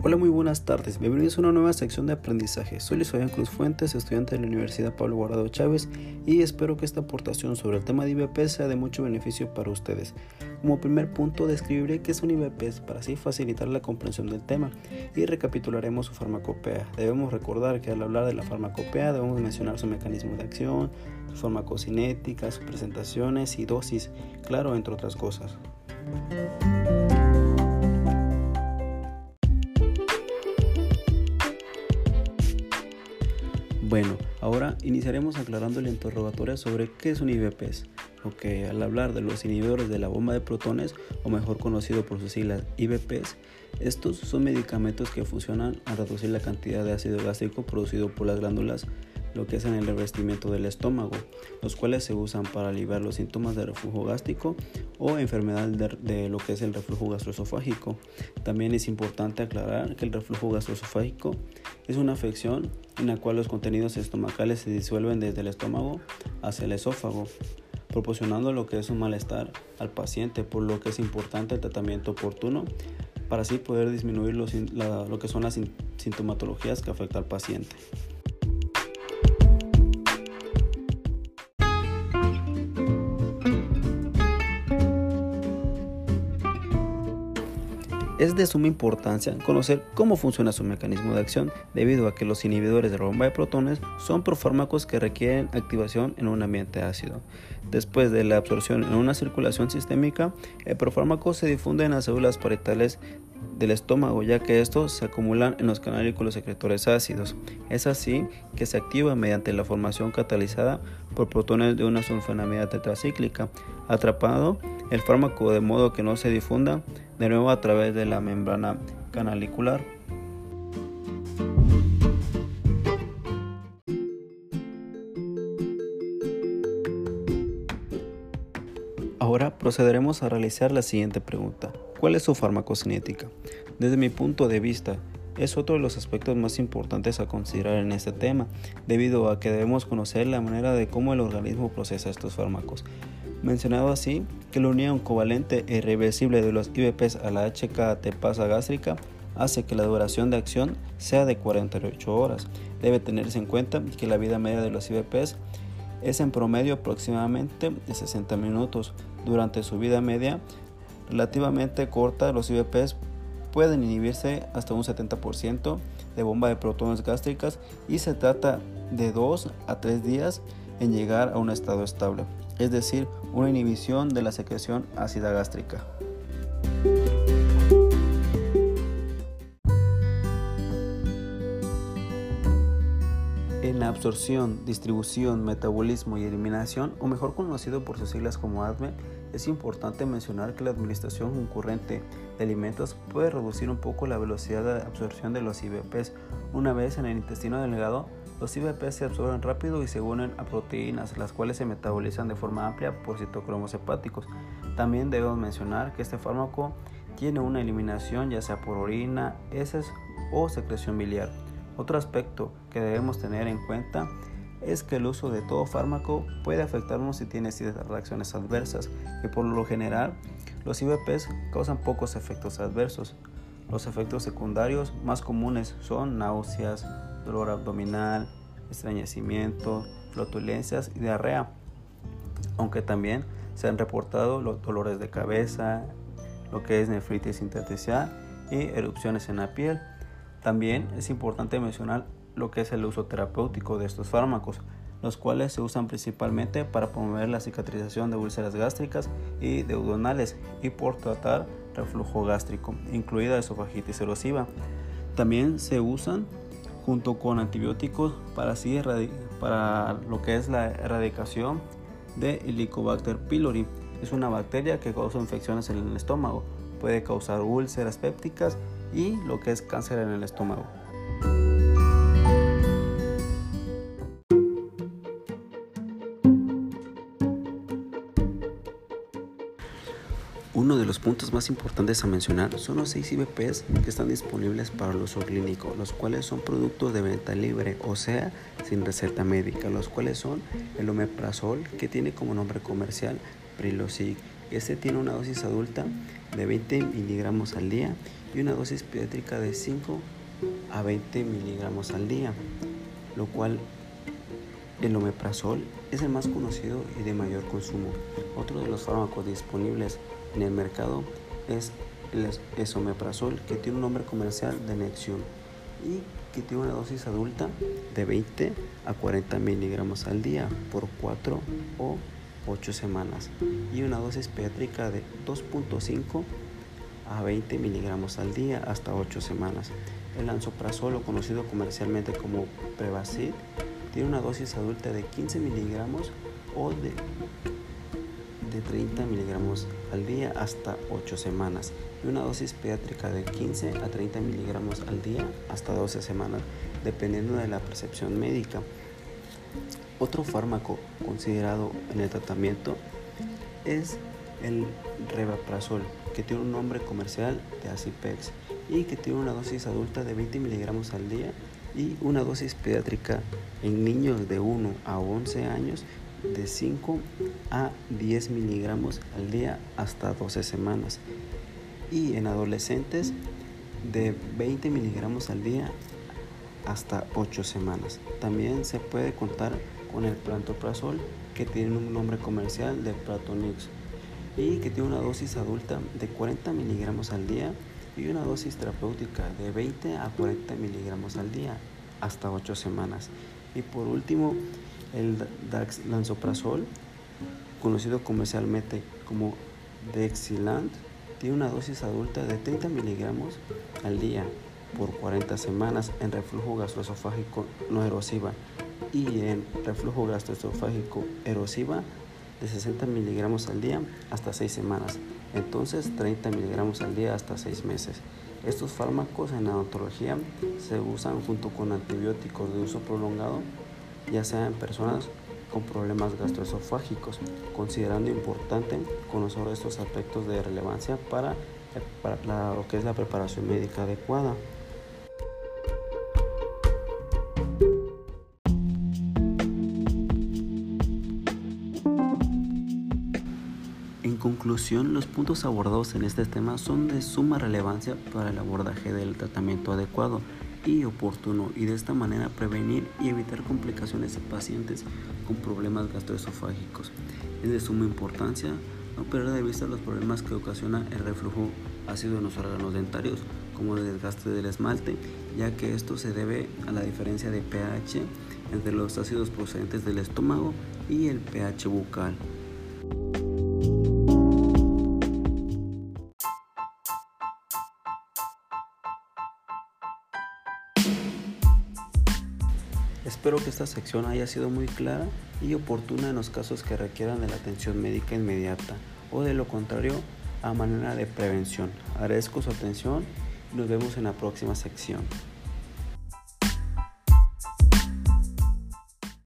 Hola, muy buenas tardes. Bienvenidos a una nueva sección de aprendizaje. Soy Luis Fabián Cruz Fuentes, estudiante de la Universidad Pablo Guardado Chávez, y espero que esta aportación sobre el tema de IBP sea de mucho beneficio para ustedes. Como primer punto, describiré qué es un IBP para así facilitar la comprensión del tema y recapitularemos su farmacopea. Debemos recordar que al hablar de la farmacopea debemos mencionar su mecanismo de acción, su farmacocinética, sus presentaciones y dosis, claro, entre otras cosas. Bueno, ahora iniciaremos aclarando el interrogatorio sobre qué es un IBPs. Ok, al hablar de los inhibidores de la bomba de protones, o mejor conocido por sus siglas IBPs, estos son medicamentos que funcionan a reducir la cantidad de ácido gástrico producido por las glándulas lo que es en el revestimiento del estómago, los cuales se usan para aliviar los síntomas de reflujo gástrico o enfermedad de, lo que es el reflujo gastroesofágico. También es importante aclarar que el reflujo gastroesofágico es una afección en la cual los contenidos estomacales se disuelven desde el estómago hacia el esófago proporcionando lo que es un malestar al paciente, por lo que es importante el tratamiento oportuno para así poder disminuir lo que son las sintomatologías que afecta al paciente. Es de suma importancia conocer cómo funciona su mecanismo de acción debido a que los inhibidores de la bomba de protones son profármacos que requieren activación en un ambiente ácido. Después de la absorción en una circulación sistémica, el profármaco se difunde en las células parietales del estómago, ya que estos se acumulan en los canalículos secretores ácidos. Es así que se activa mediante la formación catalizada por protones de una sulfonamida tetracíclica, atrapado el fármaco de modo que no se difunda de nuevo a través de la membrana canalicular. Ahora procederemos a realizar la siguiente pregunta. ¿Cuál es su farmacocinética? Desde mi punto de vista, es otro de los aspectos más importantes a considerar en este tema, debido a que debemos conocer la manera de cómo el organismo procesa estos fármacos. Mencionado así, que la unión covalente e irreversible de los IBPs a la HKT pasa gástrica hace que la duración de acción sea de 48 horas. Debe tenerse en cuenta que la vida media de los IBPs es en promedio aproximadamente de 60 minutos. Durante su vida media, relativamente corta, los IVPs pueden inhibirse hasta un 70% de bomba de protones gástricas y se trata de 2 a 3 días en llegar a un estado estable, es decir, una inhibición de la secreción ácida gástrica. En la absorción, distribución, metabolismo y eliminación, o mejor conocido por sus siglas como ADME, es importante mencionar que la administración concurrente de alimentos puede reducir un poco la velocidad de absorción de los IBPs. Una vez en el intestino delgado, los IBPs se absorben rápido y se unen a proteínas, las cuales se metabolizan de forma amplia por citocromos hepáticos. También debemos mencionar que este fármaco tiene una eliminación ya sea por orina, heces o secreción biliar. Otro aspecto que debemos tener en cuenta es que el uso de todo fármaco puede afectarnos si tiene reacciones adversas, que por lo general los IVPs causan pocos efectos adversos. Los efectos secundarios más comunes son náuseas, dolor abdominal, estreñecimiento, flotulencias y diarrea, aunque también se han reportado los dolores de cabeza, lo que es nefritis intersticial y erupciones en la piel. También es importante mencionar lo que es el uso terapéutico de estos fármacos, los cuales se usan principalmente para promover la cicatrización de úlceras gástricas y deudonales y por tratar reflujo gástrico, incluida esofagitis erosiva. También se usan junto con antibióticos para, así para lo que es la erradicación de Helicobacter pylori. Es una bacteria que causa infecciones en el estómago, puede causar úlceras pépticas y lo que es cáncer en el estómago. Uno de los puntos más importantes a mencionar son los 6 IBPs que están disponibles para el uso clínico, los cuales son productos de venta libre, o sea, sin receta médica, los cuales son el omeprazol, que tiene como nombre comercial Prilosec, Este tiene una dosis adulta de 20 miligramos al día y una dosis pediátrica de 5 a 20 miligramos al día, lo cual el omeprazol es el más conocido y de mayor consumo. Otro de los fármacos disponibles en el mercado es el esomeprazol, que tiene un nombre comercial de Nexium y que tiene una dosis adulta de 20 a 40 miligramos al día por 4 o 8 semanas y una dosis pediátrica de 2.5 a 20 miligramos al día hasta 8 semanas. El lansoprazol, conocido comercialmente como Prevacid, tiene una dosis adulta de 15 miligramos o de, de 30 miligramos al día hasta 8 semanas y una dosis pediátrica de 15 a 30 miligramos al día hasta 12 semanas, dependiendo de la percepción médica. Otro fármaco considerado en el tratamiento es el Revaprazol, que tiene un nombre comercial de Acipex y que tiene una dosis adulta de 20 miligramos al día y una dosis pediátrica en niños de 1 a 11 años de 5 a 10 miligramos al día hasta 12 semanas y en adolescentes de 20 miligramos al día hasta 8 semanas. También se puede contar con el plantoprazol que tiene un nombre comercial de Pratonix y que tiene una dosis adulta de 40 miligramos al día y una dosis terapéutica de 20 a 40 miligramos al día hasta 8 semanas. Y por último, el Daxlansoprazol, conocido comercialmente como Dexilant, tiene una dosis adulta de 30 miligramos al día por 40 semanas en reflujo gastroesofágico no erosiva y en reflujo gastroesofágico erosiva de 60 miligramos al día hasta 6 semanas, entonces 30 miligramos al día hasta 6 meses. Estos fármacos en odontología se usan junto con antibióticos de uso prolongado, ya sea en personas con problemas gastroesofágicos, considerando importante conocer estos aspectos de relevancia para, para lo que es la preparación médica adecuada. En conclusión, los puntos abordados en este tema son de suma relevancia para el abordaje del tratamiento adecuado y oportuno y de esta manera prevenir y evitar complicaciones en pacientes con problemas gastroesofágicos. Es de suma importancia no perder de vista los problemas que ocasiona el reflujo ácido en los órganos dentarios, como el desgaste del esmalte, ya que esto se debe a la diferencia de pH entre los ácidos procedentes del estómago y el pH bucal. Espero que esta sección haya sido muy clara y oportuna en los casos que requieran de la atención médica inmediata o de lo contrario a manera de prevención. Agradezco su atención y nos vemos en la próxima sección.